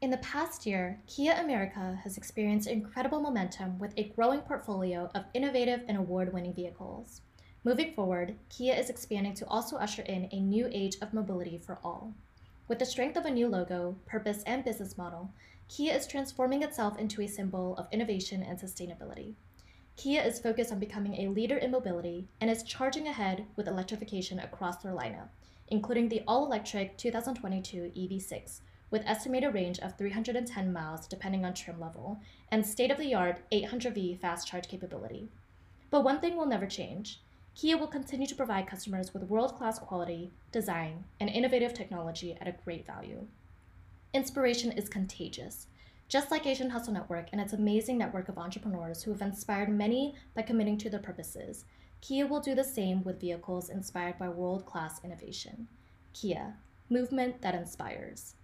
In the past year, Kia America has experienced incredible momentum with a growing portfolio of innovative and award winning vehicles. Moving forward, Kia is expanding to also usher in a new age of mobility for all. With the strength of a new logo, purpose, and business model, Kia is transforming itself into a symbol of innovation and sustainability. Kia is focused on becoming a leader in mobility and is charging ahead with electrification across their lineup, including the all electric 2022 EV6 with estimated range of 310 miles depending on trim level, and state-of-the-art 800V fast charge capability. But one thing will never change. Kia will continue to provide customers with world-class quality, design, and innovative technology at a great value. Inspiration is contagious. Just like Asian Hustle Network and its amazing network of entrepreneurs who have inspired many by committing to their purposes, Kia will do the same with vehicles inspired by world-class innovation. Kia, movement that inspires.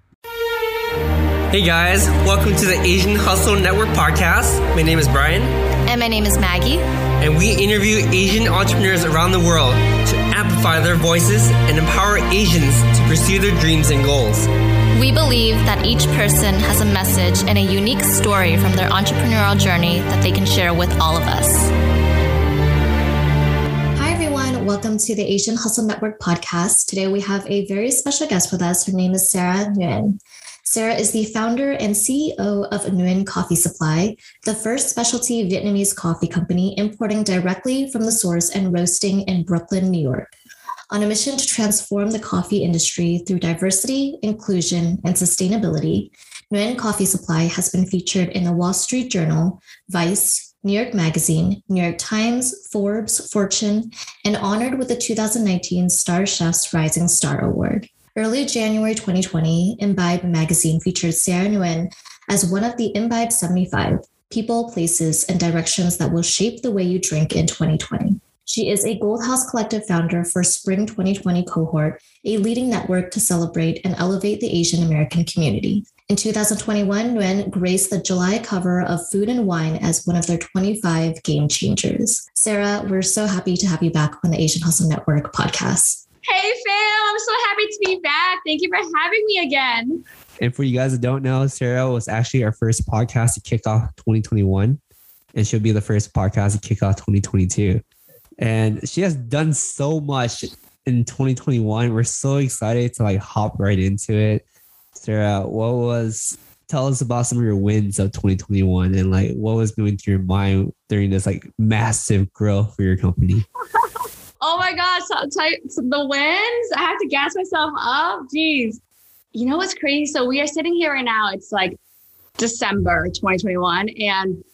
Hey guys, welcome to the Asian Hustle Network podcast. My name is Brian. And my name is Maggie. And we interview Asian entrepreneurs around the world to amplify their voices and empower Asians to pursue their dreams and goals. We believe that each person has a message and a unique story from their entrepreneurial journey that they can share with all of us. Hi, everyone. Welcome to the Asian Hustle Network podcast. Today we have a very special guest with us. Her name is Sarah Nguyen. Sarah is the founder and CEO of Nguyen Coffee Supply, the first specialty Vietnamese coffee company importing directly from the source and roasting in Brooklyn, New York. On a mission to transform the coffee industry through diversity, inclusion, and sustainability, Nguyen Coffee Supply has been featured in the Wall Street Journal, Vice, New York Magazine, New York Times, Forbes, Fortune, and honored with the 2019 StarChefs Rising Star Award. Early January 2020, Imbibe magazine featured Sarah Nguyen as one of the Imbibe 75 people, places, and directions that will shape the way you drink in 2020. She is a Gold House Collective founder for Spring 2020 cohort, a leading network to celebrate and elevate the Asian American community. In 2021, Nguyen graced the July cover of Food and Wine as one of their 25 game changers. Sarah, we're so happy to have you back on the Asian Hustle Network podcast. Hey, fam. I'm so happy to be back. Thank you for having me again. And for you guys that don't know, Sarah was actually our first podcast to kick off 2021, and she'll be the first podcast to kick off 2022. And she has done so much in 2021. We're so excited to like hop right into it. Sarah, what was tell us about some of your wins of 2021 and like what was going through your mind during this like massive growth for your company? Oh my gosh, the wins. I have to gas myself up. Jeez. You know what's crazy? So we are sitting here right now. It's like December 2021. And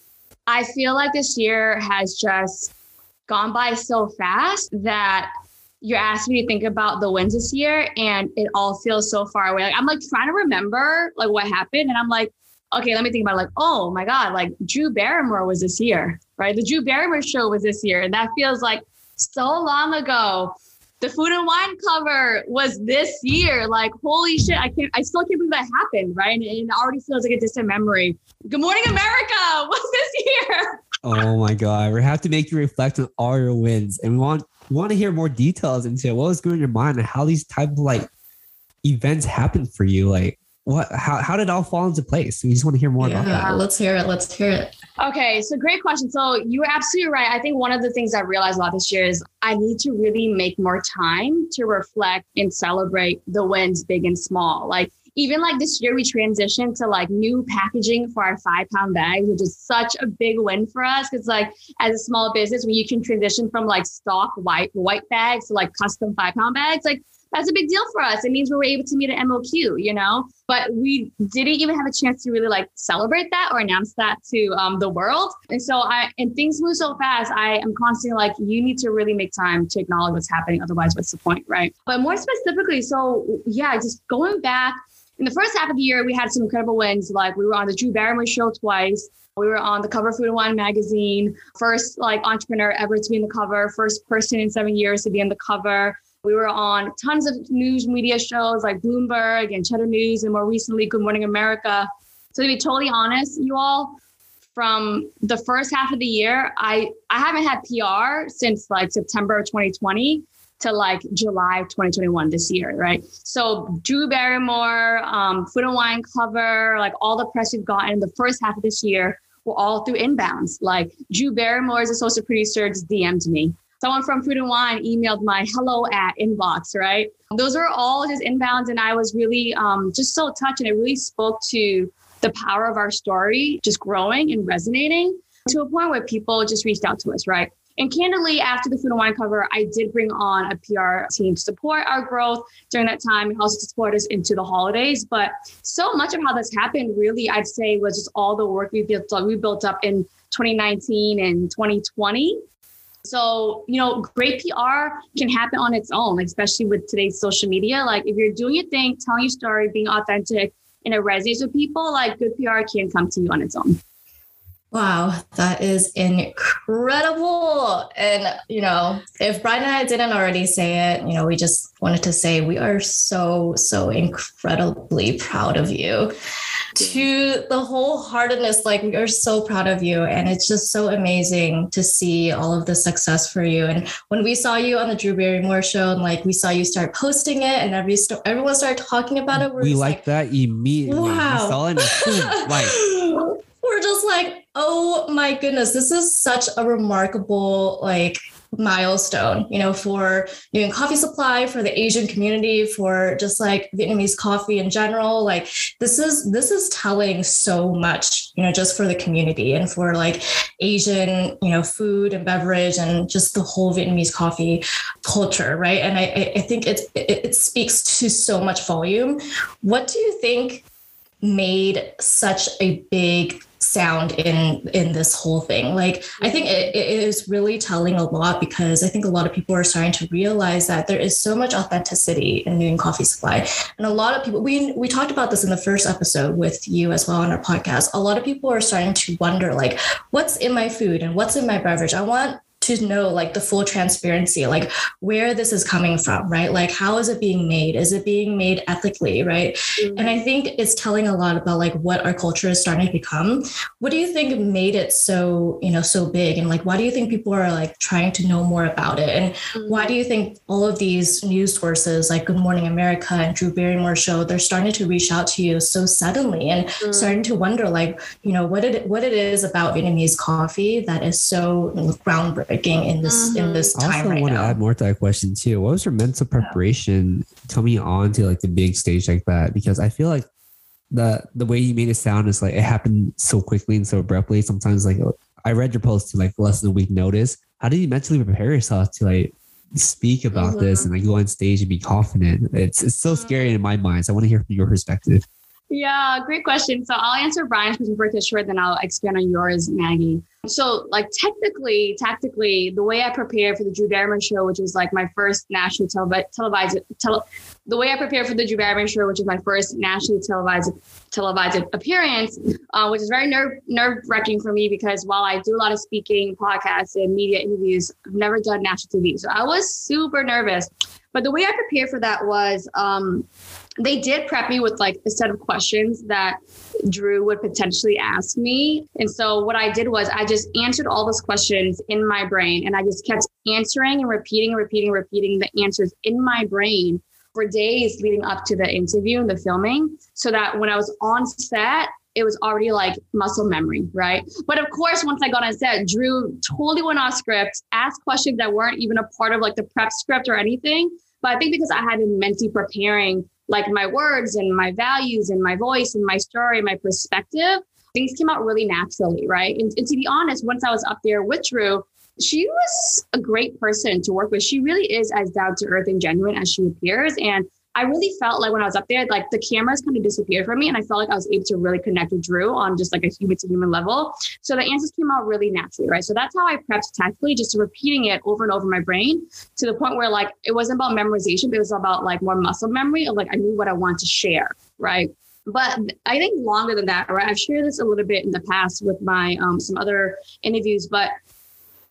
I feel like this year has just gone by so fast that you're asking me to think about the wins this year and it all feels so far away. Like I'm like trying to remember like what happened. And I'm like, okay, let me think about it. like, oh my God, like Drew Barrymore was this year, right? The Drew Barrymore show was this year. And that feels like so long ago. The food and wine cover was this year. Like, holy shit, I can't, I still can't believe that happened, right? And it already feels like a distant memory. Good morning, America was this year. Oh my God. We have to make you reflect on all your wins. And we want we want to hear more details into what was going in your mind and how these type of like events happen for you. Like what how, how did it all fall into place? We just want to hear more yeah, about that. Let's hear it. Let's hear it. Okay, so great question. So you're absolutely right. I think one of the things I realized a lot this year is I need to really make more time to reflect and celebrate the wins, big and small. Like even like this year, we transitioned to like new packaging for our five pound bags, which is such a big win for us. Cause like as a small business, when you can transition from like stock white white bags to like custom five pound bags, like that's a big deal for us. It means we were able to meet an MOQ, you know, but we didn't even have a chance to really like celebrate that or announce that to um, the world. And so I, and things move so fast. I am constantly like, you need to really make time to acknowledge what's happening. Otherwise, what's the point? Right. But more specifically, so yeah, just going back in the first half of the year, we had some incredible wins. Like we were on the Drew Barrymore show twice. We were on the cover of Food and Wine magazine, first like entrepreneur ever to be in the cover, first person in seven years to be in the cover. We were on tons of news media shows like Bloomberg and Cheddar News, and more recently, Good Morning America. So to be totally honest, you all, from the first half of the year, I I haven't had PR since like September of 2020. to like July 2021 this year, right? So Drew Barrymore, um, Food and Wine cover, like all the press we've gotten in the first half of this year were all through inbounds. Like Drew Barrymore's associate producer just DM'd me. Someone from Food and Wine emailed my hello at inbox, right? Those are all just inbounds. And I was really um, just so touched and it really spoke to the power of our story just growing and resonating to a point where people just reached out to us, right? And candidly, after the food and wine cover, I did bring on a PR team to support our growth during that time and also to support us into the holidays. But so much of how this happened, really, I'd say, was just all the work we built up in 2019 and 2020. So, you know, great PR can happen on its own, especially with today's social media. Like if you're doing your thing, telling your story, being authentic, and it resonates with people, like good PR can come to you on its own. Wow, that is incredible. And, you know, if Brian and I didn't already say it, you know, we just wanted to say we are so, so incredibly proud of you. To the wholeheartedness, like we are so proud of you. And it's just so amazing to see all of the success for you. And when we saw you on the Drew Barrymore show and like we saw you start posting it and every st- everyone started talking about it, we like, like that immediately. Wow. We saw it and like we're just like, oh my goodness, this is such a remarkable like milestone, you know, for Nguyen Coffee Supply, for the Asian community, for just like Vietnamese coffee in general. Like this is this is telling so much, you know, just for the community and for like Asian, you know, food and beverage and just the whole Vietnamese coffee culture, right? And I I think it it, it speaks to so much volume. What do you think made such a big sound in in this whole thing. Like i think it, it is really telling a lot because i think a lot of people are starting to realize that there is so much authenticity in Nguyen Coffee Supply. And a lot of people we we talked about this in the first episode with you as well on our podcast. A lot of people are starting to wonder like what's in my food and what's in my beverage? I want to know like the full transparency, like where this is coming from, right? Like how is it being made? Is it being made ethically, right? Mm-hmm. And I think it's telling a lot about like what our culture is starting to become. What do you think made it so, you know, so big? And like why do you think people are like trying to know more about it? And mm-hmm. why do you think all of these news sources like Good Morning America and Drew Barrymore show, they're starting to reach out to you so suddenly and mm-hmm. starting to wonder like, you know, what it what it is about Vietnamese coffee that is so groundbreaking in this mm-hmm. in this time. I also right want now. to add more to that question too. What was your mental preparation yeah. coming on to like the big stage like that? Because I feel like the the way you made it sound is like it happened so quickly and so abruptly. Sometimes like I read your post to like less than a week notice. How did you mentally prepare yourself to like speak about mm-hmm. this and like go on stage and be confident? It's it's so scary in my mind. So I want to hear from your perspective. Yeah, great question. So I'll answer Brian's question first, sure, then I'll expand on yours, Maggie. So, like, technically, tactically, the way I prepared for the Drew Barrymore show, which was like my first national televised, televised tele, the way I prepared for the Drew Barrymore show, which is my first nationally televised televised appearance, uh, which is very nerve nerve wracking for me because while I do a lot of speaking, podcasts, and media interviews, I've never done national TV. So I was super nervous. But the way I prepared for that was um, they did prep me with like a set of questions that Drew would potentially ask me. And so what I did was I just answered all those questions in my brain and I just kept answering and repeating, and repeating, and repeating the answers in my brain for days leading up to the interview and the filming so that when I was on set, it was already like muscle memory, right? But of course, once I got on set, Drew totally went off script, asked questions that weren't even a part of like the prep script or anything. But I think because I had been mentally preparing like my words and my values and my voice and my story, my perspective, things came out really naturally, right? And, and to be honest, once I was up there with Drew, she was a great person to work with. She really is as down to earth and genuine as she appears. And I really felt like when I was up there, like the cameras kind of disappeared from me. And I felt like I was able to really connect with Drew on just like a human to human level. So the answers came out really naturally, right? So that's how I prepped tactically, just repeating it over and over in my brain to the point where like it wasn't about memorization, but it was about like more muscle memory of like I knew what I wanted to share, right? But I think longer than that, right? I've shared this a little bit in the past with my um, some other interviews, but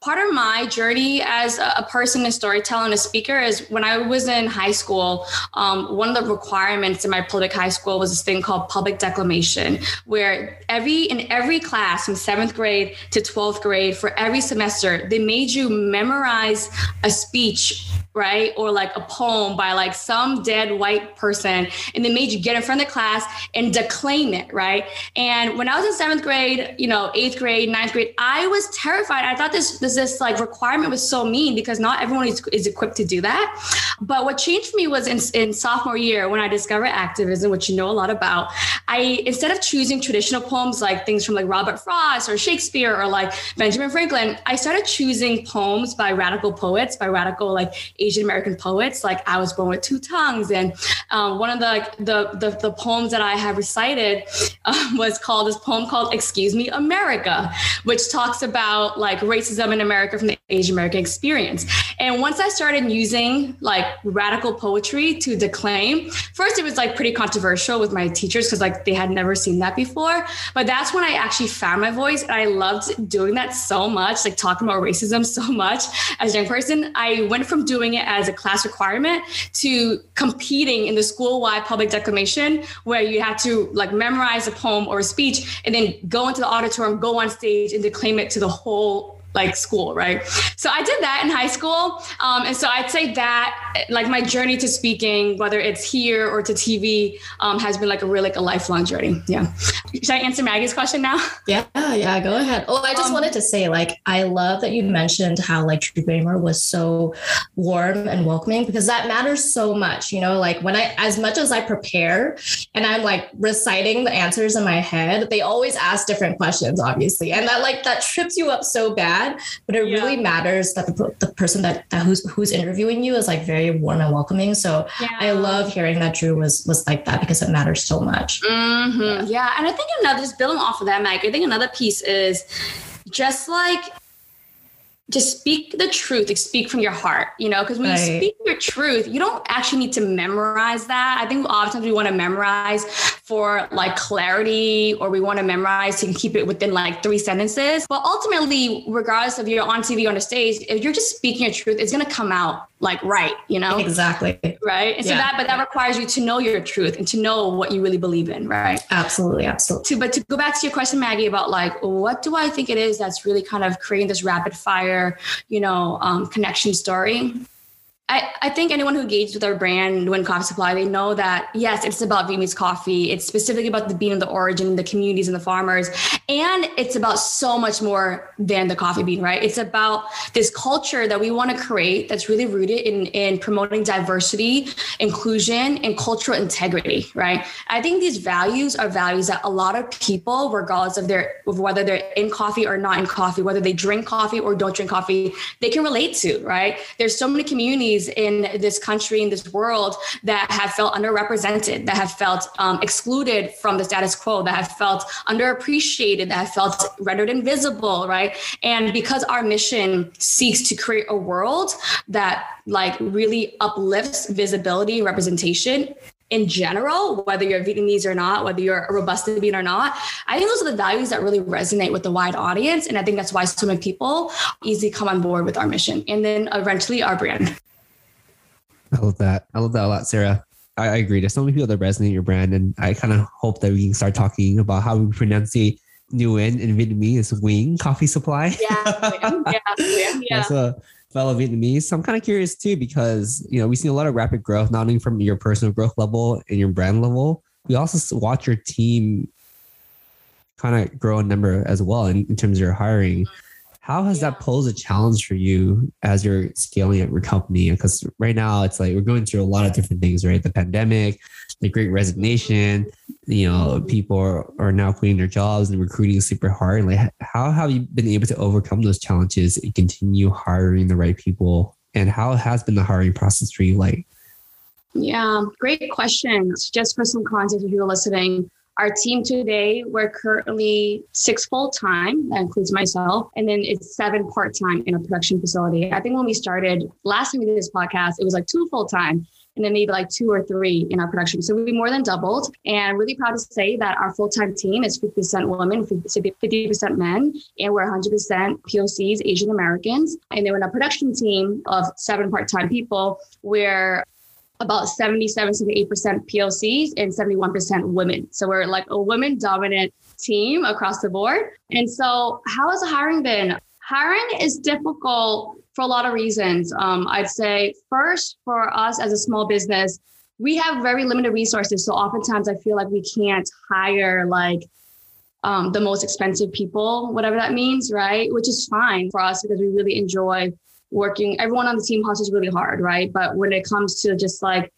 part of my journey as a person in storytelling, a speaker, is when I was in high school, um, one of the requirements in my public high school was this thing called public declamation, where every in every class from seventh grade to 12th grade for every semester, they made you memorize a speech right? Or like a poem by like some dead white person, and they made you get in front of the class and declaim it, right? And when I was in seventh grade, you know, eighth grade, ninth grade, I was terrified. I thought this this, this like requirement was so mean because not everyone is, is equipped to do that. But what changed for me was in, in sophomore year when I discovered activism, which you know a lot about. I instead of choosing traditional poems like things from like Robert Frost or Shakespeare or like Benjamin Franklin, I started choosing poems by radical poets, by radical like Asian American poets. Like I was born with two tongues, and um, one of the the, the, the poems that I have recited um, was called this poem called "Excuse Me, America," which talks about like racism in America from the Asian American experience. And once I started using like radical poetry to declaim, first it was like pretty controversial with my teachers because like they had never seen that before. But that's when I actually found my voice, and I loved doing that so much, like talking about racism so much as a young person. I went from doing it as a class requirement to competing in the school-wide public declamation where you had to like memorize a poem or a speech and then go into the auditorium, go on stage and declaim it to the whole like school, right? So I did that in high school. Um, and so I'd say that like my journey to speaking, whether it's here or to TV, um, has been like a really like a lifelong journey. Yeah. Should I answer Maggie's question now? Yeah, yeah, go ahead. Oh, I just um, wanted to say, like, I love that you mentioned how like Drew Barrymore was so warm and welcoming because that matters so much. You know, like when I, as much as I prepare and I'm like reciting the answers in my head, they always ask different questions, obviously, and that like that trips you up so bad. But it yeah. really matters that the, the person that, that who's who's interviewing you is like very warm and welcoming. So yeah. I love hearing that Drew was was like that because it matters so much. Mm-hmm. Yeah. yeah, and I think another just building off of that, Meg. I think another piece is just like just speak the truth, like speak from your heart, you know, because when right. you speak your truth, you don't actually need to memorize that. I think oftentimes we want to memorize for like clarity or we want to memorize to keep it within like three sentences. But ultimately, regardless of you're on TV or on the stage, if you're just speaking your truth, it's going to come out like right, you know? Exactly. Right. And so that, but that requires you to know your truth and to know what you really believe in. Right. Absolutely. Absolutely. To, but to go back to your question, Maggie, about like, what do I think it is that's really kind of creating this rapid fire, you know, um, connection story? I, I think anyone who engages with our brand, Nguyen Coffee Supply, they know that yes, it's about Vietnamese coffee. It's specifically about the bean of the origin, the communities and the farmers. And it's about so much more than the coffee bean, right? It's about this culture that we want to create that's really rooted in, in promoting diversity, inclusion, and cultural integrity, right? I think these values are values that a lot of people, regardless of their of whether they're in coffee or not in coffee, whether they drink coffee or don't drink coffee, they can relate to, right? There's so many communities communities in this country, in this world that have felt underrepresented, that have felt um, excluded from the status quo, that have felt underappreciated, that have felt rendered invisible, right? And because our mission seeks to create a world that like really uplifts visibility, representation, in general, whether you're Vietnamese or not, whether you're a Robusta bean or not, I think those are the values that really resonate with the wide audience. And I think that's why so many people easily come on board with our mission and then eventually our brand. I love that. I love that a lot, Sarah. I, I agree. There's so many people that resonate your brand, and I kind of hope that we can start talking about how we pronounce Nguyen in Vietnamese wing coffee supply. Yeah, yeah, yeah. That's a fellow Vietnamese. So I'm kind of curious too, because you know we see a lot of rapid growth, not only from your personal growth level and your brand level. We also watch your team kind of grow in number as well in, in terms of your hiring. Mm-hmm how has yeah. that posed a challenge for you as you're scaling up your company? Because right now it's like we're going through a lot of different things, right? The pandemic, the great resignation, you know, people are, are now quitting their jobs and recruiting super hard. Like, how have you been able to overcome those challenges and continue hiring the right people? And how has been the hiring process for you like? Yeah, great question. Just for some context, if you're listening, our team today, we're currently six full time, that includes myself, and then it's seven part time in a production facility. I think when we started last time we did this podcast, it was like two full time and then maybe like two or three in our production. So we more than doubled. And really proud to say that our full time team is 50% women, 50% men, and we're 100% POCs, Asian Americans. And then in a production team of seven part time people, we're about 77 to 8% POCs and 71% women. So we're like a women dominant team across the board. And so, how has hiring been? Hiring is difficult for a lot of reasons. Um, I'd say first, for us as a small business, we have very limited resources. So oftentimes I feel like we can't hire like um, the most expensive people, whatever that means, right? Which is fine for us because we really enjoy working. Everyone on the team hustles really hard, right? But when it comes to just like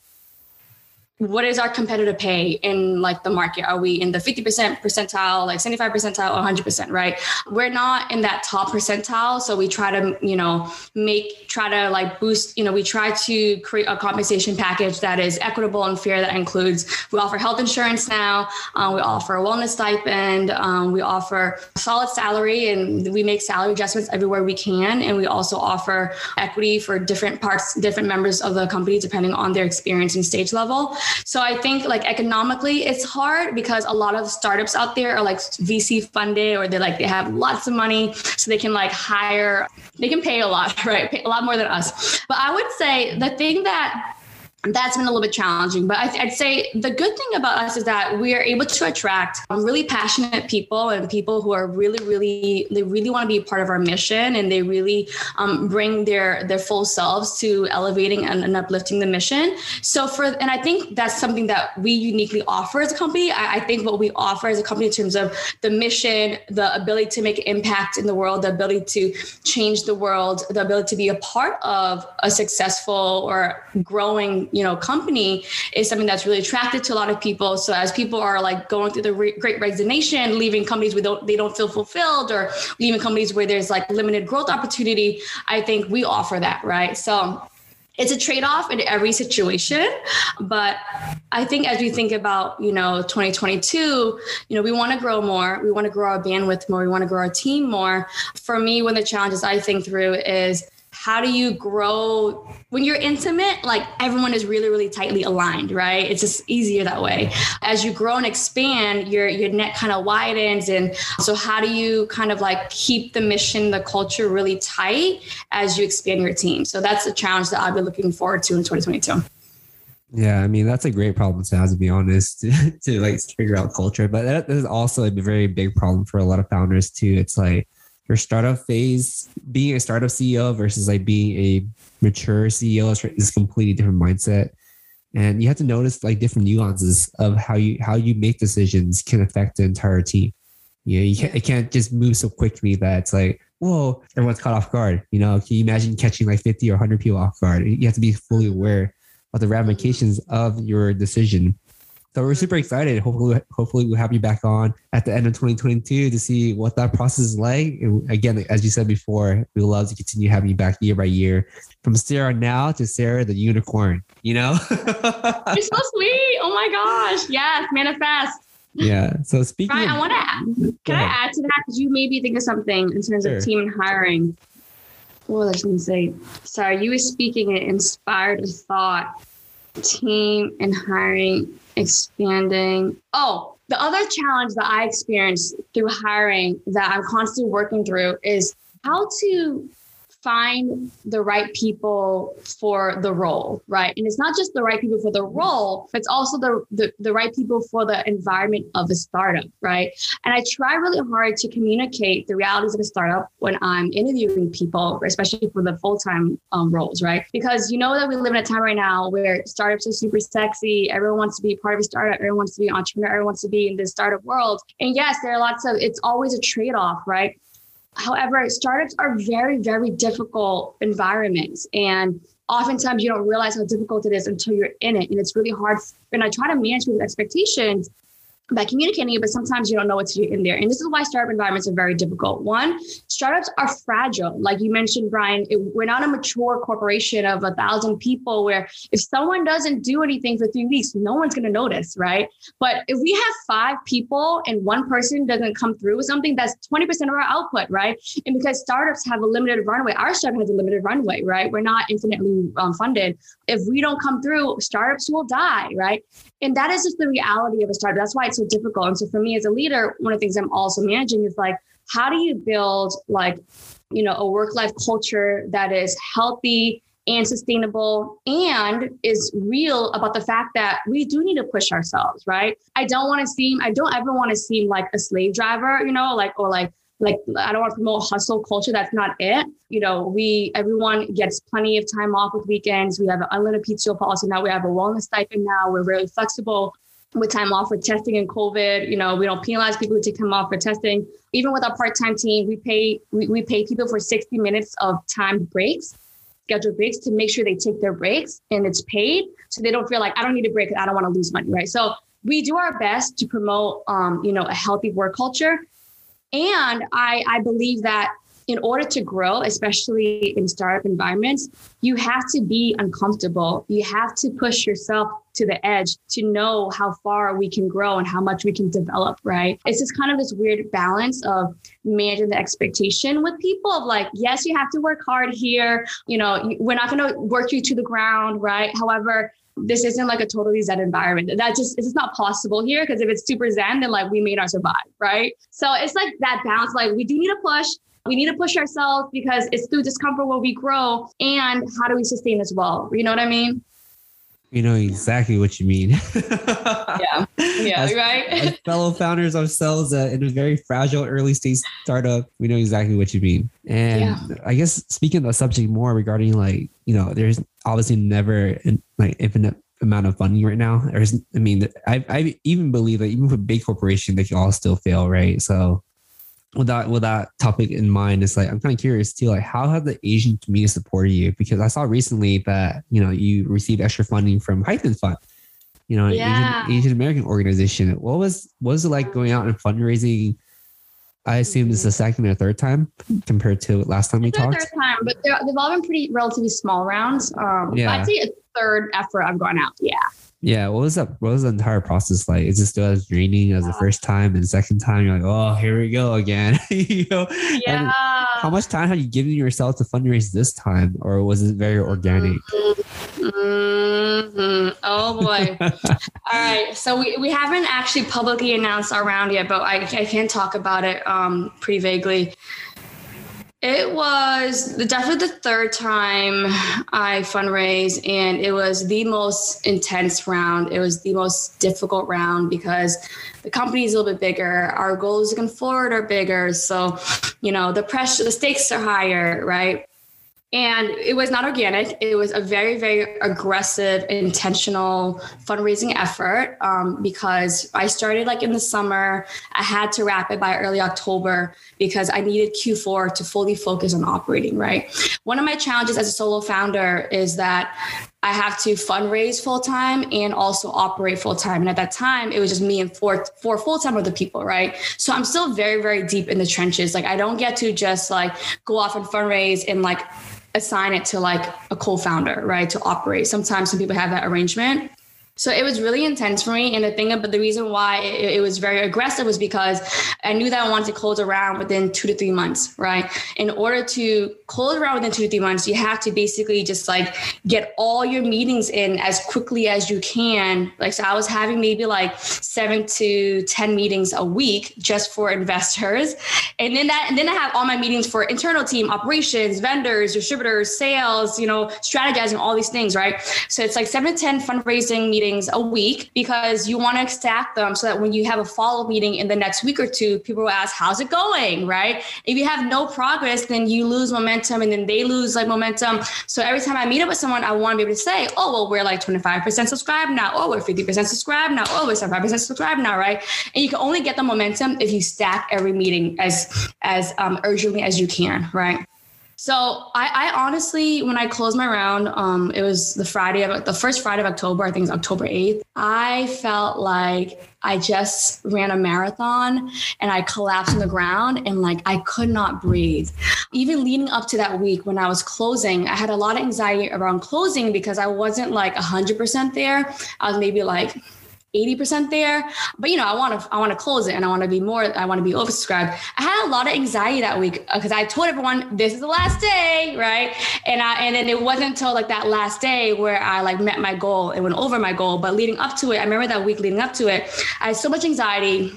what is our competitive pay in like the market? Are we in the 50% percentile, like 75 percentile, 100%, right? We're not in that top percentile. So we try to, you know, make, try to like boost, you know, we try to create a compensation package that is equitable and fair that includes, we offer health insurance now, uh, we offer a wellness stipend, um, we offer solid salary and we make salary adjustments everywhere we can. And we also offer equity for different parts, different members of the company, depending on their experience and stage level. So I think like economically it's hard because a lot of startups out there are like VC funded or they like they have lots of money so they can like hire they can pay a lot, right? Pay a lot more than us. But I would say the thing that that's been a little bit challenging. But I, would say the good thing about us is that we are able to attract really passionate people and people who are really, really, they really want to be a part of our mission and they really um, bring their their full selves to elevating and, and, uplifting the mission. So for and I think that's something that we uniquely offer as a company. I, I think what we offer as a company in terms of the mission, the ability to make impact in the world, the ability to change the world, the ability to be a part of a successful or growing you know company is something that's really attractive to a lot of people. So as people are like going through the re- great resignation leaving companies where they don't feel fulfilled or leaving companies where there's like limited growth opportunity i think we offer that right? So it's a trade-off in every situation. But i think as we think about you know 2022 you know we want to grow more we want to grow our bandwidth more we want to grow our team more. For me one of the challenges i think through is how do you grow when you're intimate like everyone is really really tightly aligned right? It's just easier that way. As you grow and expand your your net kind of widens and so how do you kind of like keep the mission the culture really tight as you expand your team? So that's a challenge that i've been looking forward to in 2022 yeah, I mean that's a great problem to have to be honest to, to like figure out culture, but that is also a very big problem for a lot of founders too. It's like your startup phase, being a startup CEO versus like being a mature CEO is a completely different mindset. And you have to notice like different nuances of how you how you make decisions can affect the entire team. You know, you can't it can't just move so quickly that it's like, whoa, everyone's caught off guard. You know, can you imagine catching like 50 or 100 people off guard? You have to be fully aware of the ramifications of your decision so we're super excited. Hopefully, hopefully we'll have you back on at the end of 2022 to see what that process is like. And again, as you said before, we love to continue having you back year by year. From Sarah now to Sarah the unicorn. You know, you're so sweet. Oh my gosh, yes, manifest. Yeah. So speaking, Ryan, of, I want to. Can I add to that? Because you maybe think of something in terms sure. of team and hiring. What was I going to say? Sorry, you were speaking. It inspired a thought. Team and hiring expanding. Oh, the other challenge that I experienced through hiring that I'm constantly working through is how to find the right people for the role, right? And it's not just the right people for the role, it's also the, the, the right people for the environment of a startup, right? And I try really hard to communicate the realities of a startup when I'm interviewing people, especially for the full time um, roles, right? Because you know that we live in a time right now where startups are super sexy. Everyone wants to be part of a startup. Everyone wants to be an entrepreneur. Everyone wants to be in this startup world. And yes, there are lots of, it's always a trade off, right? However, startups are very, very difficult environments. And oftentimes you don't realize how difficult it is until you're in it. And it's really hard. And I try to manage people's expectations by communicating it, but sometimes you don't know what to do in there. And this is why startup environments are very difficult. One, startups are fragile. Like you mentioned, Brian, it, we're not a mature corporation of a thousand people where if someone doesn't do anything for three weeks, no one's going to notice, right? But if we have five people and one person doesn't come through with something, that's 20% of our output, right? And because startups have a limited runway, our startup has a limited runway, right? We're not infinitely um, funded. If we don't come through, startups will die, right? And that is just the reality of a startup. That's why it's so difficult. And so for me as a leader, one of the things I'm also managing is like, how do you build like, you know, a work life culture that is healthy and sustainable and is real about the fact that we do need to push ourselves, right? I don't want to seem, I don't ever want to seem like a slave driver, you know, like, or like, like I don't want to promote hustle culture. That's not it. You know, we everyone gets plenty of time off with weekends. We have an unlimited PTO policy now. We have a wellness stipend now. We're really flexible with time off for testing and COVID. You know, we don't penalize people who take time off for testing. Even with our part-time team, we pay we, we pay people for 60 minutes of time breaks, scheduled breaks to make sure they take their breaks and it's paid. So they don't feel like I don't need a break. I don't want to lose money. Right. So we do our best to promote um, you know, a healthy work culture. And I I believe that in order to grow, especially in startup environments, you have to be uncomfortable. You have to push yourself to the edge to know how far we can grow and how much we can develop, right? It's just kind of this weird balance of managing the expectation with people of like, yes, you have to work hard here. You know, we're not going to work you to the ground, right? However, this isn't like a totally zen environment. That just it's just not possible here because if it's super zen, then like we may not survive, right? So it's like that balance. Like we do need to push, we need to push ourselves because it's through discomfort where we grow. And how do we sustain as well? You know what I mean? You know exactly what you mean. yeah. Yeah. As, right. as fellow founders ourselves uh, in a very fragile early stage startup, we know exactly what you mean. And Yeah. I guess speaking of the subject more regarding like, you know, there's obviously never an, like infinite amount of funding right now. There's, I mean, I, I even believe that even for big corporation, they can all still fail, right? So with that with that topic in mind, it's like I'm kind of curious too, like how have the Asian community supported you? Because I saw recently that you know you received extra funding from Hyphen Fund, you know, an Yeah. Asian Asian American organization. What was what was it like going out and fundraising? I assume this is the second or third time compared to last time we talked. third time, but they've all been pretty relatively small rounds. Um, Yeah. I'd say a third effort I've gone out. Yeah. Yeah, what was that? What was the entire process like? Is it still as draining as the first time and second time? You're like, oh, here we go again. you know, And Yeah. how much time have you given yourself to fundraise this time, or was it very organic? Mhm. Oh boy. All right. So we, we haven't actually publicly announced our round yet, but I, I can talk about it um, pretty vaguely. It was the, definitely the third time I fundraised, and it was the most intense round. It was the most difficult round because the company is a little bit bigger. Our goals looking forward are bigger. So, you know, the pressure, the stakes are higher, right? And it was not organic. It was a very, very aggressive, intentional fundraising effort um, because I started like in the summer. I had to wrap it by early October because I needed Q4 to fully focus on operating, right? One of my challenges as a solo founder is that I have to fundraise full time and also operate full time. And at that time, it was just me and four four full time other people, right? So I'm still very very deep in the trenches. Like I don't get to just like go off and fundraise and like assign it to like a co-founder, right, to operate. Sometimes some people have that arrangement. So it was really intense for me. And the thing, but the reason why it, it was very aggressive was because I knew that I wanted to close around within two to three months, right? In order to close around within two to three months, you have to basically just like get all your meetings in as quickly as you can. Like, so I was having maybe like seven to 10 meetings a week just for investors. And then that, and then I have all my meetings for internal team, operations, vendors, distributors, sales, you know, strategizing, all these things, right? So it's like seven to 10 fundraising meetings a week because you want to stack them so that when you have a follow meeting in the next week or two, people will ask, how's it going? Right. If you have no progress, then you lose momentum and then they lose like momentum. So every time I meet up with someone, I want to be able to say, oh, well, we're like 25% subscribed now. Oh, we're 50% subscribed now. Oh, we're 75% subscribed now. Right. And you can only get the momentum if you stack every meeting as, as um, urgently as you can. Right. So I, I honestly, when I closed my round, um, it was the Friday of the first Friday of October. I think it's October eighth. I felt like I just ran a marathon and I collapsed on the ground and like I could not breathe. Even leading up to that week when I was closing, I had a lot of anxiety around closing because I wasn't like hundred percent there. I was maybe like 80% there. But you know, I want to I want to close it and I want to be more, I want to be oversubscribed. I had a lot of anxiety that week uh, because I told everyone this is the last day, right? And I and then it wasn't until like that last day where I like met my goal and went over my goal. But leading up to it, I remember that week leading up to it, I had so much anxiety.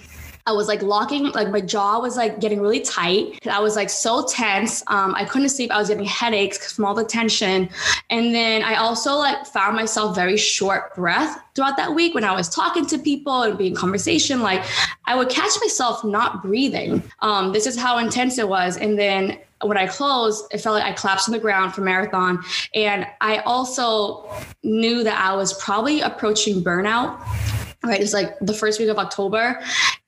I was like locking, like my jaw was like getting really tight. I was like so tense. Um, I couldn't sleep. I was getting headaches from all the tension. And then I also like found myself very short breath throughout that week when I was talking to people and being conversation. Like I would catch myself not breathing. Um, this is how intense it was. And then when I closed, it felt like I collapsed on the ground for marathon. And I also knew that I was probably approaching burnout. Right, it's like the first week of October.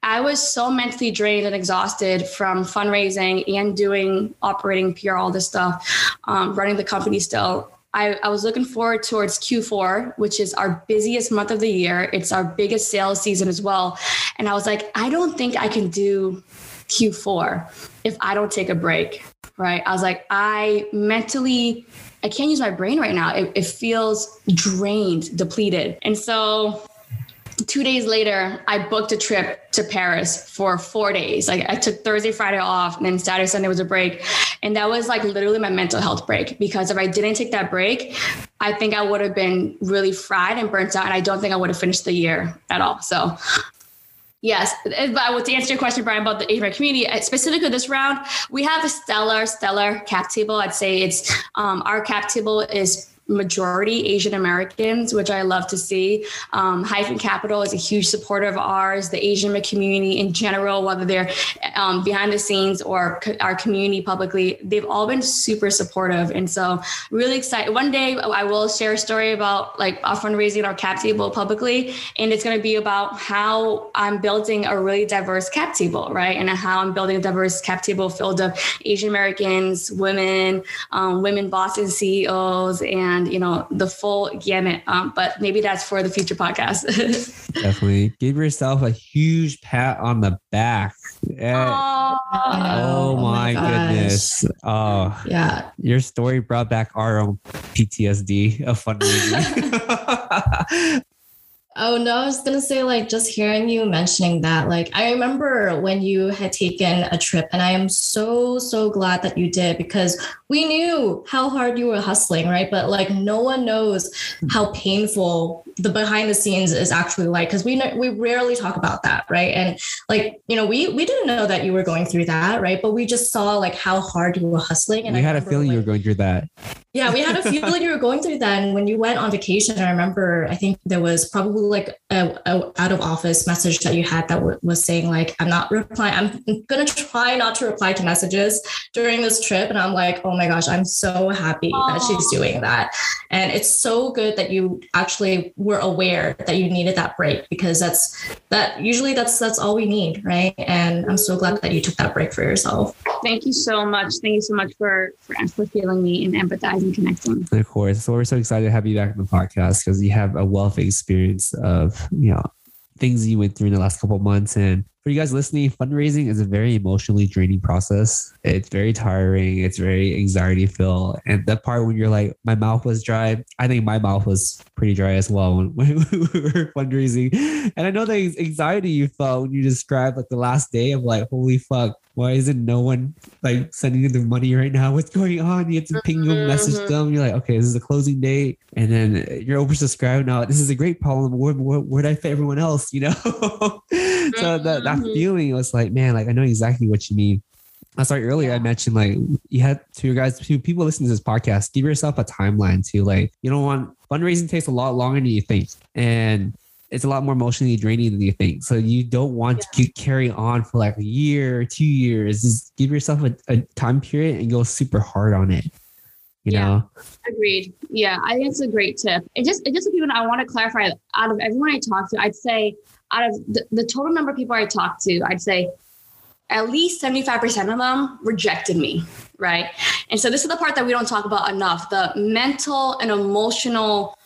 I was so mentally drained and exhausted from fundraising and doing operating PR, all this stuff, um, running the company still. I, I, was looking forward towards Q4, which is our busiest month of the year. It's our biggest sales season as well. And I was like, I don't think I can do Q4 if I don't take a break right? I was like, I mentally, I can't use my brain right now. It, it feels drained, depleted. And so two days later, I booked a trip to Paris for four days. Like I took Thursday, Friday off, and then Saturday, Sunday was a break. And that was like literally my mental health break because if I didn't take that break, I think I would have been really fried and burnt out. And I don't think I would have finished the year at all. So Yes, but to answer your question, Brian, about the Asian community, uh, specifically this round, we have a stellar, stellar cap table. I'd say it's um, our cap table is majority Asian Americans, which I love to see. Um, Hyphen Capital is a huge supporter of ours, the Asian community in general, whether they're um, behind the scenes or co- our community publicly, they've all been super supportive. And so, really excited. One day I will share a story about like our fundraising our cap table publicly, and it's going to be about how I'm building a really diverse cap table, right? And how I'm building a diverse cap table filled of Asian Americans, women, um, women bosses, CEOs, and and you know the full gamut. Um, but maybe that's for the future podcast. Definitely give yourself a huge pat on the back. Oh, oh, my, my goodness! Oh yeah, your story brought back our own PTSD of fundraising. Oh no, I was gonna say like just hearing you mentioning that. Like I remember when you had taken a trip, and I am so so glad that you did because we knew how hard you were hustling, right? But like no one knows hmm. how painful the behind the scenes is actually like because we know, we rarely talk about that, right? And like you know we we didn't know that you were going through that, right? But we just saw like how hard you were hustling, and we I had a feeling like, you were going through that. Yeah, we had a few feeling you were going through that. And when you went on vacation, I remember I think there was probably like a, a out of office message that you had that w- was saying like I'm not replying. I'm gonna try not to reply to messages during this trip, and I'm like, oh my gosh, I'm so happy Aww. that she's doing that, and it's so good that you actually were aware that you needed that break because that's that usually that's that's all we need, right? And I'm so glad that you took that break for yourself. Thank you so much. Thank you so much for for, for feeling me and empathizing and connecting. Of course. So we're so excited to have you back on the podcast because you have a wealth of experience of you know things you went through in the last couple months and for you guys listening, fundraising is a very emotionally draining process. It's very tiring. It's very anxiety filled. And that part when you're like, my mouth was dry, I think my mouth was pretty dry as well when, when we were fundraising. And I know the anxiety you felt when you described like the last day of like, holy fuck, why isn't no one like sending you the money right now? What's going on? You have to ping them, message mm-hmm. them. You're like, okay, this is the closing date. And then you're oversubscribed now. This is a great problem. Where, where, where'd I fit everyone else? You know? so that, that mm-hmm. feeling was like, man, like I know exactly what you mean. I sorry earlier I mentioned like you had to your guys to people listening to this podcast, give yourself a timeline to like you don't want fundraising takes a lot longer than you think. And it's a lot more emotionally draining than you think. So you don't want yeah. to carry on for like a year, two years. Just give yourself a, a time period and go super hard on it. You yeah. know? Agreed. Yeah, I think it's a great tip. It just it just people I want to clarify out of everyone I talk to, I'd say out of the, the total number of people I talk to, I'd say at least 75% of them rejected me, right? And so this is the part that we don't talk about enough, the mental and emotional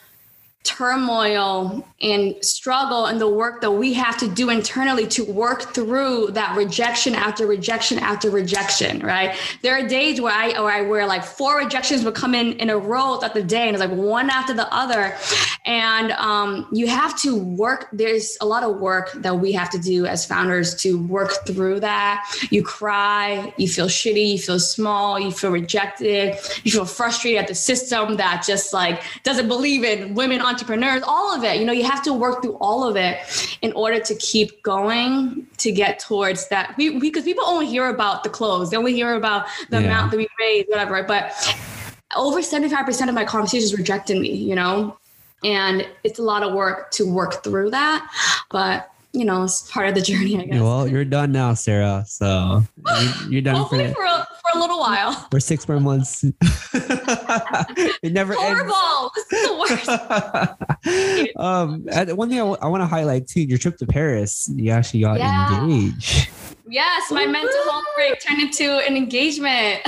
turmoil and struggle and the work that we have to do internally to work through that rejection after rejection after rejection right? There are days where i or i where like four rejections would come in in a row throughout the day and it's like one after the other. And um, you have to work there's a lot of work that we have to do as founders to work through that. You cry you feel shitty you feel small you feel rejected you feel frustrated at the system that just like doesn't believe in women entrepreneurs, all of it. You know, you have to work through all of it in order to keep going to get towards that. We because people only hear about the clothes, they only hear about the Yeah. amount that we raised, whatever. But over 75% of my conversations rejected me, you know? And it's a lot of work to work through that. But, you know, it's part of the journey, I guess. Well, you're done now, Sarah. So you- you're done for, Hopefully for a, for a little while. for six more months. it never ends. Horrible. This is the worst. um, one thing I want to highlight too, your trip to Paris, you actually got Yeah. engaged. Yes, my mental health break turned into an engagement.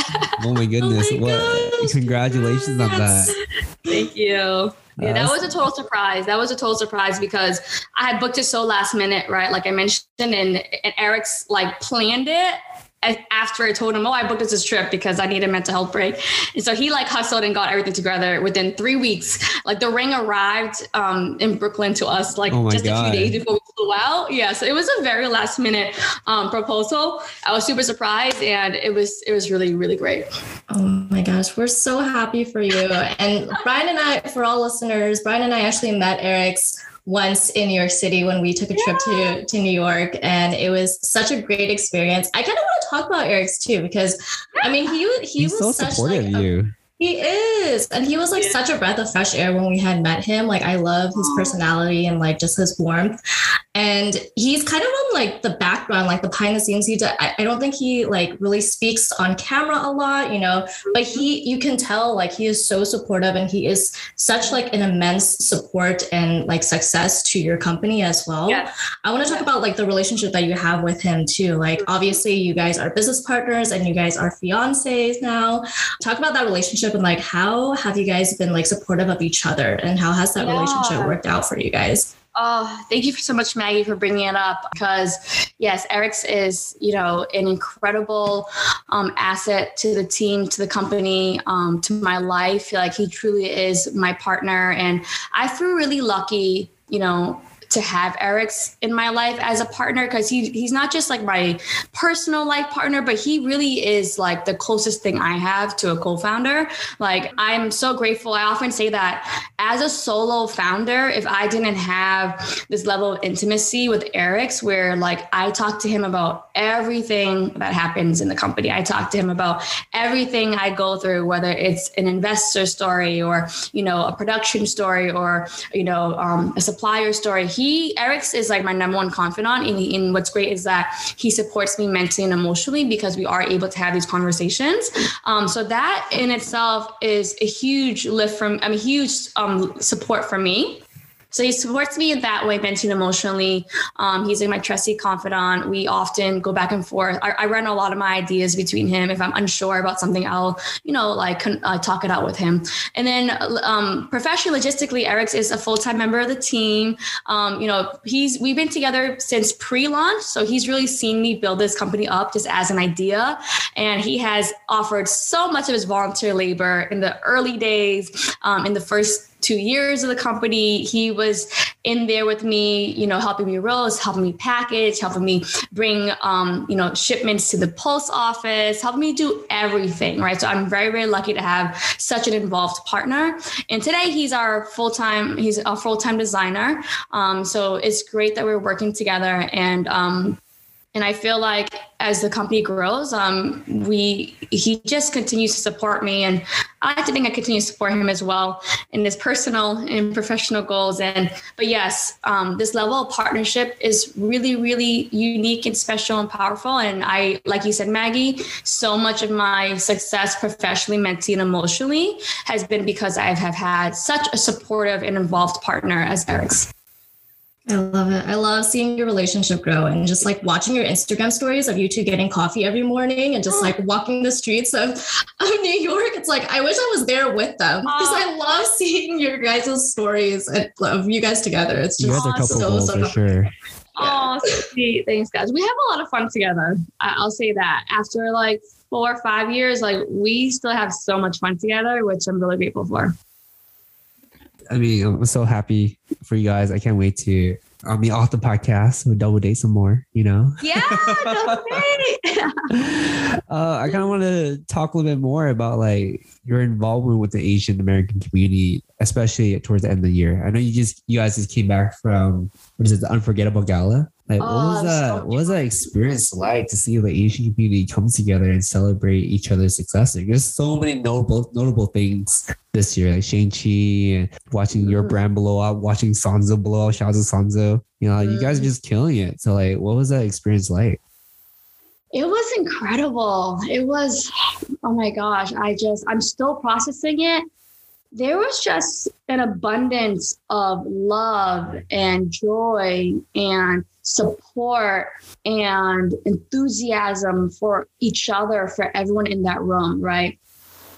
Oh my goodness! my what? Congratulations on that. Thank you. Yeah, that was a total surprise. That was a total surprise because I had booked it so last minute, right? Like I mentioned, and, and Eric's like planned it after I told him, oh, I booked this trip because I need a mental health break. And so he like hustled and got everything together within three weeks. Like the ring arrived um, in Brooklyn to us like Oh my just a few days before we flew out. Yeah, so it was a very last minute um, proposal. I was super surprised and it was it was really really great. Oh my gosh, we're so happy for you. And Brian and I, for all listeners, Brian and I actually met Eric's once in New York City when we took a trip to, to New York. And it was such a great experience. I kind of want to talk about Eric's too, because I mean, he, he He's was so such supportive like of a you. He is. And he was like such a breath of fresh air when we had met him. Like I love his personality and like just his warmth. And he's kind of on like the background, like the behind the scenes. He, do, I, I don't think he like really speaks on camera a lot, you know, but he, mm-hmm. you can tell like he is so supportive and he is such like an immense support and like success to your company as well. Yeah. I want to talk about like the relationship that you have with him too. Like obviously you guys are business partners and you guys are fiancés now. Talk about that relationship and like how have you guys been like supportive of each other and how has that Yeah. relationship worked out for you guys? Oh, thank you so much, Maggie, for bringing it up. Because yes, Eric's is you know an incredible um, asset to the team, to the company, um, to my life. Like he truly is my partner, and I feel really lucky. You know to have Eric's in my life as a partner because he he's not just like my personal life partner, but he really is like the closest thing I have to a co-founder. Like I'm so grateful. I often say that as a solo founder, if I didn't have this level of intimacy with Eric's, where like I talk to him about everything that happens in the company. I talk to him about everything I go through, whether it's an investor story or you know a production story or you know um, a supplier story. He Eric's is like my number one confidant, and, he, and what's great is that he supports me mentally and emotionally because we are able to have these conversations. Um, so that in itself is a huge lift from, I mean, huge um, support for me. So he supports me in that way, mentally emotionally. Um, he's like my trusty confidant. We often go back and forth. I, I run a lot of my ideas between him. If I'm unsure about something, I'll, you know, like uh, talk it out with him. And then um, professionally, logistically, Eric's is a full time member of the team. Um, you know, he's we've been together since pre-launch, so he's really seen me build this company up just as an idea, and he has offered so much of his volunteer labor in the early days, um, in the first two years of the company. He was in there with me, you know, helping me roast, helping me package, helping me bring, um, you know, shipments to the post office, helping me do everything, right? So I'm very, very lucky to have such an involved partner. And today he's our full time, he's a full time designer. Um, so it's great that we're working together and, um, and I feel like as the company grows, um, we he just continues to support me, and I like to think I continue to support him as well in his personal and professional goals. And but yes, um, this level of partnership is really, really unique and special and powerful. And I, like you said, Maggie, so much of my success professionally, mentally, and emotionally has been because I have had such a supportive and involved partner as Eric's. I love it. I love seeing your relationship grow and just like watching your Instagram stories of you two getting coffee every morning and just like walking the streets of, of New York. It's like I wish I was there with them because I love seeing your guys' stories of you guys together. It's just guys are so, goals so for sure. Oh, sweet. Thanks, guys. We have a lot of fun together. I- I'll say that. After like four or five years, like we still have so much fun together, which I'm really grateful for. I mean, I'm so happy for you guys. I can't wait to I mean, off the podcast, we'll double date some more, you know? Yeah, no uh, I kind of want to talk a little bit more about like your involvement with the Asian American community, especially towards the end of the year. I know you just, you guys just came back from, what is it, the Unforgettable Gala? Like, what was that? so what was that experience like to see the Asian community come together and celebrate each other's success? There's so many notable notable things this year, like Shang Chi and watching your Mhm. brand blow up, watching Sanzo blow up. Shout out to Sanzo. You know, you guys are Mhm. just killing it. So, like, what was that experience like? It was incredible. It was, oh my gosh, I just, I'm still processing it. There was just an abundance of love and joy and support and enthusiasm for each other, for everyone in that room, right?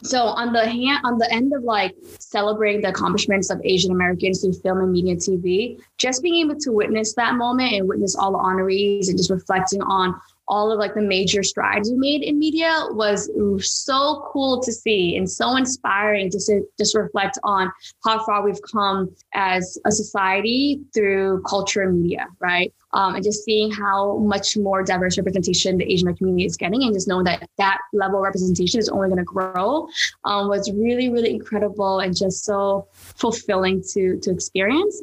So on the hand, on the end of like celebrating the accomplishments of Asian Americans through film and media TV, just being able to witness that moment and witness all the honorees and just reflecting on all of like the major strides we made in media was so cool to see and so inspiring to just reflect on how far we've come as a society through culture and media, right? Um, and just seeing how much more diverse representation the Asian community is getting, and just knowing that that level of representation is only going to grow, um, was really, really incredible and just so fulfilling to to experience.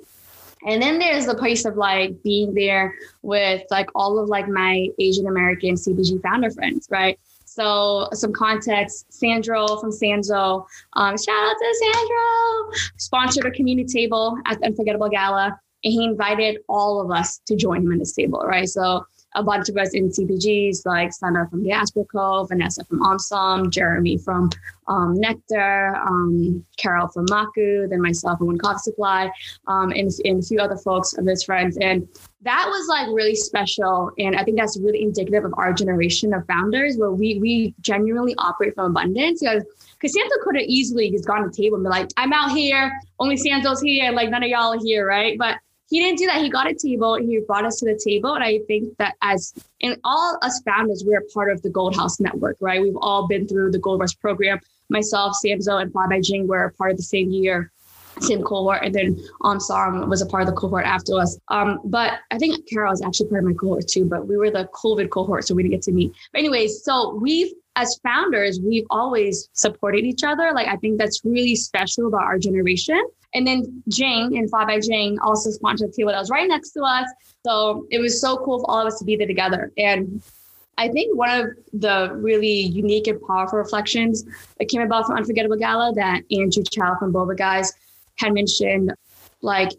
And then there's the place of like being there with like all of like my Asian American CPG founder friends, right? So some context, Sandro from Sanzo, um, shout out to Sandro, sponsored a community table at the Unforgettable Gala. And he invited all of us to join him in this table, right? So a bunch of us in CPGs, like Sana from Diaspora Co, Vanessa from Omsom, Jeremy from um, Nectar, um, Carol from Maku, then myself and Nguyen Coffee Supply, um, and, and a few other folks of his friends. And that was like really special. And I think that's really indicative of our generation of founders where we we genuinely operate from abundance. Because because Sandro could have easily just gone to the table and be like, I'm out here, only Sandro's here, like none of y'all are here, right? But he didn't do that. He got a table. And he brought us to the table. And I think that as in all us founders, we're part of the Gold House Network, right? We've all been through the Gold Rush program. Myself, Sanzo, and Fly By Jing were part of the same year, same cohort. And then Um Song was a part of the cohort after us. Um, but I think Carol was actually part of my cohort too, but we were the COVID cohort, so we didn't get to meet. But anyways, so we've as founders, we've always supported each other. Like I think that's really special about our generation. And then Jing and Fly By Jing also sponsored table that was right next to us. So it was so cool for all of us to be there together. And I think one of the really unique and powerful reflections that came about from Unforgettable Gala that Andrew Chow from Boba Guys had mentioned, like,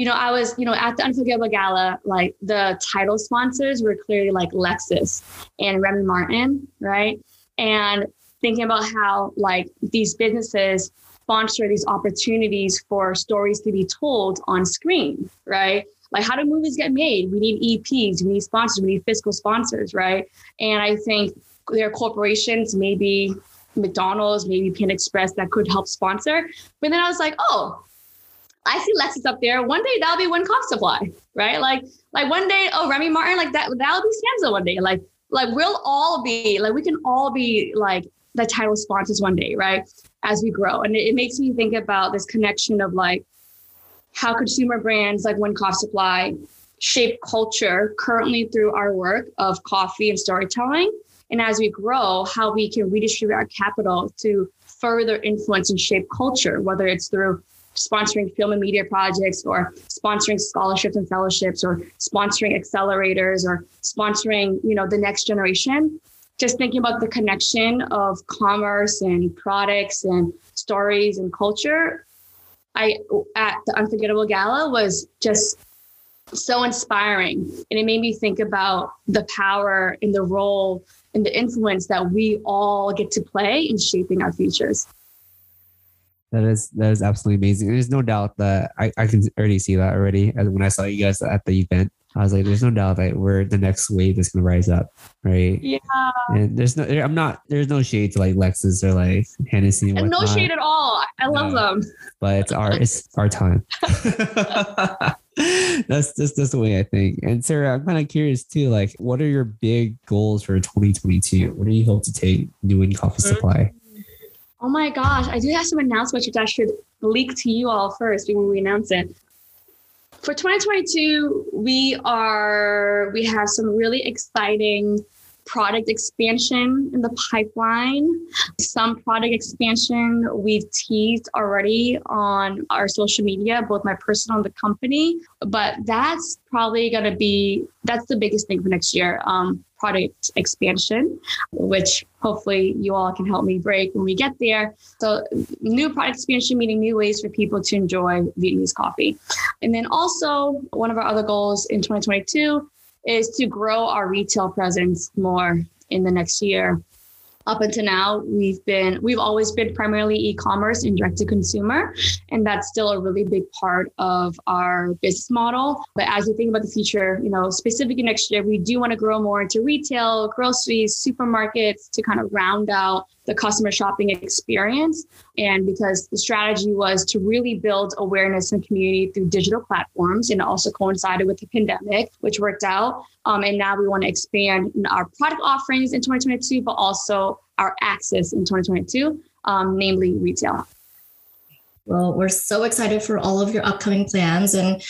you know, I was, you know, at the Unforgettable Gala, like the title sponsors were clearly like Lexus and Remy Martin, right? And thinking about how like these businesses sponsor these opportunities for stories to be told on screen, right? Like how do movies get made? We need EPs, we need sponsors, we need fiscal sponsors, right? And I think there are corporations, maybe McDonald's, maybe Pan Express that could help sponsor. But then I was like, oh, I see Lexus up there. One day that'll be Nguyen Coffee Supply, right? Like, like one day, oh, Remy Martin, like that, that'll be Sanzo one day. Like, like we'll all be, like, we can all be like the title sponsors one day, right? As we grow. And it, it makes me think about this connection of like how consumer brands like Nguyen Coffee Supply shape culture currently through our work of coffee and storytelling. And as we grow, how we can redistribute our capital to further influence and shape culture, whether it's through sponsoring film and media projects or sponsoring scholarships and fellowships or sponsoring accelerators or sponsoring you know the next generation. Just thinking about the connection of commerce and products and stories and culture i at the unforgettable gala was just so inspiring. And it made me think about the power and the role and the influence that we all get to play in shaping our futures That is that is absolutely amazing. There's no doubt that I, I can already see that already. As when I saw you guys at the event, I was like, "There's no doubt that we're the next wave that's gonna rise up, right?" yeah And there's no, I'm not, there's no shade to like Lexus or like Hennessy and and no shade at all i love No. them but it's our, it's our time. that's just that's the way I think. And Sarah, I'm kind of curious too. Like, what are your big goals for 2022? What do you hope to take Nguyen Coffee mm-hmm. Supply? Oh my gosh, I do have some announcements which I should leak to you all first before we announce it. for 2022, we are we have some really exciting product expansion in the pipeline. Some product expansion we've teased already on our social media, both my personal and the company. But that's probably going to be that's the biggest thing for next year. Um, product expansion, which hopefully you all can help me break when we get there. So, new product expansion, meaning new ways for people to enjoy Vietnamese coffee. And then also, one of our other goals in 2022 is to grow our retail presence more in the next year. Up until now we've been we've always been primarily e-commerce and direct to consumer and that's still a really big part of our business model. But as we think about the future you know specifically next year we do want to grow more into retail groceries supermarkets to kind of round out the customer shopping experience. And because the strategy was to really build awareness and community through digital platforms and also coincided with the pandemic, which worked out. Um, and now we want to expand our product offerings in 2022, but also our access in 2022, um, namely retail. Well, we're so excited for all of your upcoming plans. And,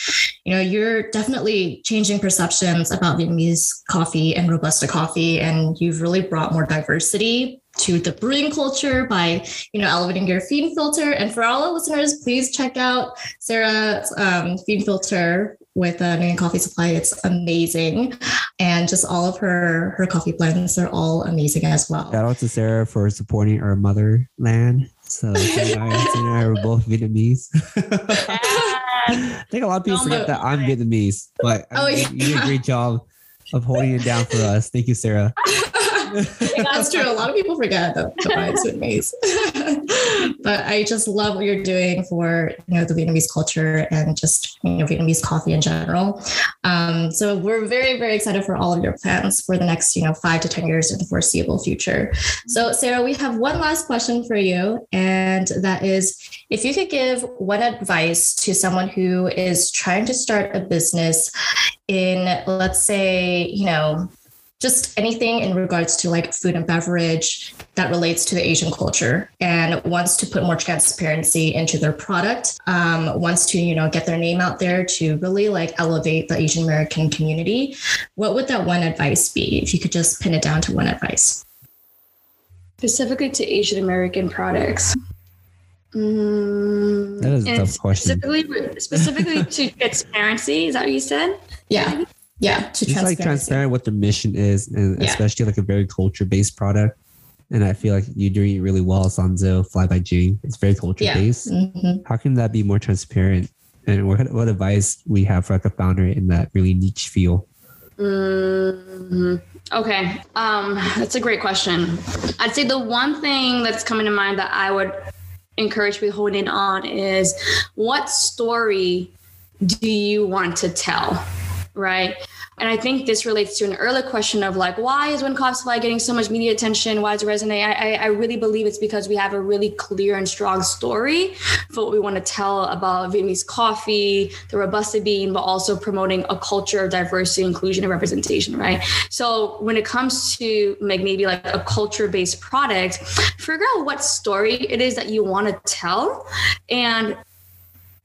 you know, you're definitely changing perceptions about Vietnamese coffee and Robusta coffee. And you've really brought more diversity to the brewing culture by you know elevating your phin filter and for all the listeners please check out sarah's um, phin filter with uh, Nguyen Coffee Supply. It's amazing, and just all of her her coffee blends are all amazing as well. Shout out to Sarah for supporting our motherland. So Sarah and I are both Vietnamese. I think a lot of people forget that I'm Vietnamese, but oh, yeah. you did a great job of holding it down for us. Thank you, Sarah. That's true. A lot of people forget that the vibes with maize. but I just love what you're doing for you know the Vietnamese culture and just you know Vietnamese coffee in general. Um, so we're very very excited for all of your plans for the next you know five to ten years in the foreseeable future. So Sarah, we have one last question for you, and that is if you could give one advice to someone who is trying to start a business in let's say you know just anything in regards to like food and beverage that relates to the Asian culture and wants to put more transparency into their product, um, wants to, you know, get their name out there to really like elevate the Asian American community. What would that one advice be if you could just pin it down to one advice? Specifically to Asian American products. Mm, that is a tough question. Specifically, specifically to transparency, is that what you said? Yeah yeah to just like transparent what the mission is and yeah. especially like a very culture based product and i feel like you're doing it really well sanzo fly by jing it's very culture based yeah. mm-hmm. how can that be more transparent and what, what advice we have for like a founder in that really niche field mm-hmm. okay um that's a great question i'd say the one thing that's coming to mind that i would encourage people holding on is what story do you want to tell right? And I think this relates to an earlier question of like, why is Nguyen Coffee Supply getting so much media attention? Why does it resonate? I, I really believe it's because we have a really clear and strong story for what we want to tell about Vietnamese coffee, the Robusta bean, but also promoting a culture of diversity, inclusion, and representation, right? So when it comes to like maybe like a culture-based product, figure out what story it is that you want to tell and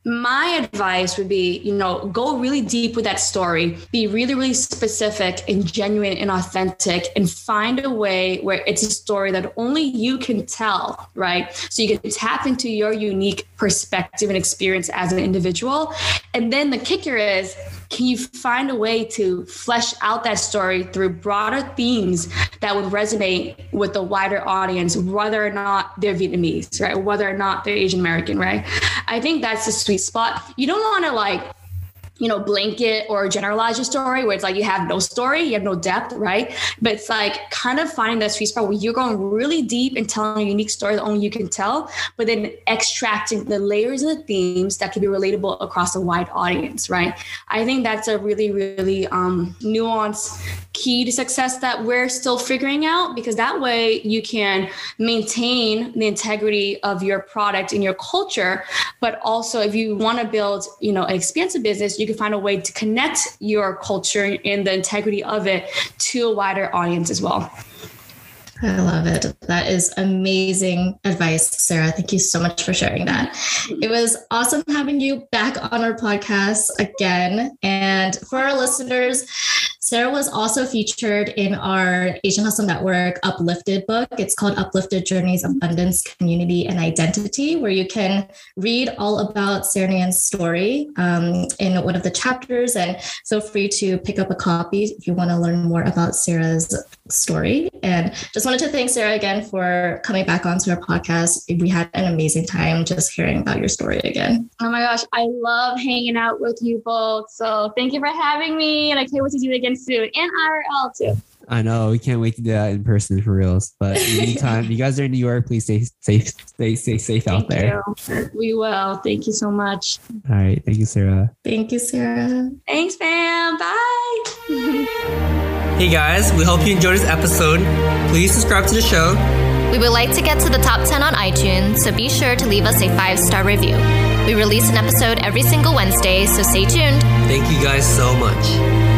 my advice would be you know go really deep with that story. Be really really specific and genuine and authentic and find a way where it's a story that only you can tell right? So you can tap into your unique perspective and experience as an individual. And then the kicker is can you find a way to flesh out that story through broader themes that would resonate with the wider audience, whether or not they're Vietnamese, right? Whether or not they're Asian American, right? I think that's the sweet spot. You don't want to like you know, blanket or generalize your story where it's like you have no story, you have no depth, right? But it's like kind of finding that sweet spot where you're going really deep and telling a unique story that only you can tell, but then extracting the layers of the themes that can be relatable across a wide audience, right? I think that's a really, really um, nuanced key to success that we're still figuring out because that way you can maintain the integrity of your product and your culture. But also, if you want to build, you know, an expansive business, you can find a way to connect your culture and the integrity of it to a wider audience as well. I love it. That is amazing advice, Sarah. Thank you so much for sharing that. It was awesome having you back on our podcast again. And for our listeners, Sarah was also featured in our Asian Hustle Network Uplifted book. It's called Uplifted Journeys Abundance, Community, and Identity, where you can read all about Sarah Nguyen's story um, in one of the chapters. And feel free to pick up a copy if you want to learn more about Sarah's story. And just wanted to thank Sarah again for coming back onto our podcast. We had an amazing time just hearing about your story again. Oh my gosh, I love hanging out with you both. So thank you for having me. And I can't wait to do it again soon and IRL too. I know we can't wait to do that in person for reals. But in the meantime, you guys are in New York. Please stay safe, stay stay safe out there. You. We will. Thank you so much. All right, thank you, Sarah. Thank you, Sarah. Thanks, fam. Bye. Hey guys, we hope you enjoyed this episode. Please subscribe to the show. We would like to get to the top 10 on iTunes, so be sure to leave us a five star review. We release an episode every single Wednesday, so stay tuned. Thank you guys so much.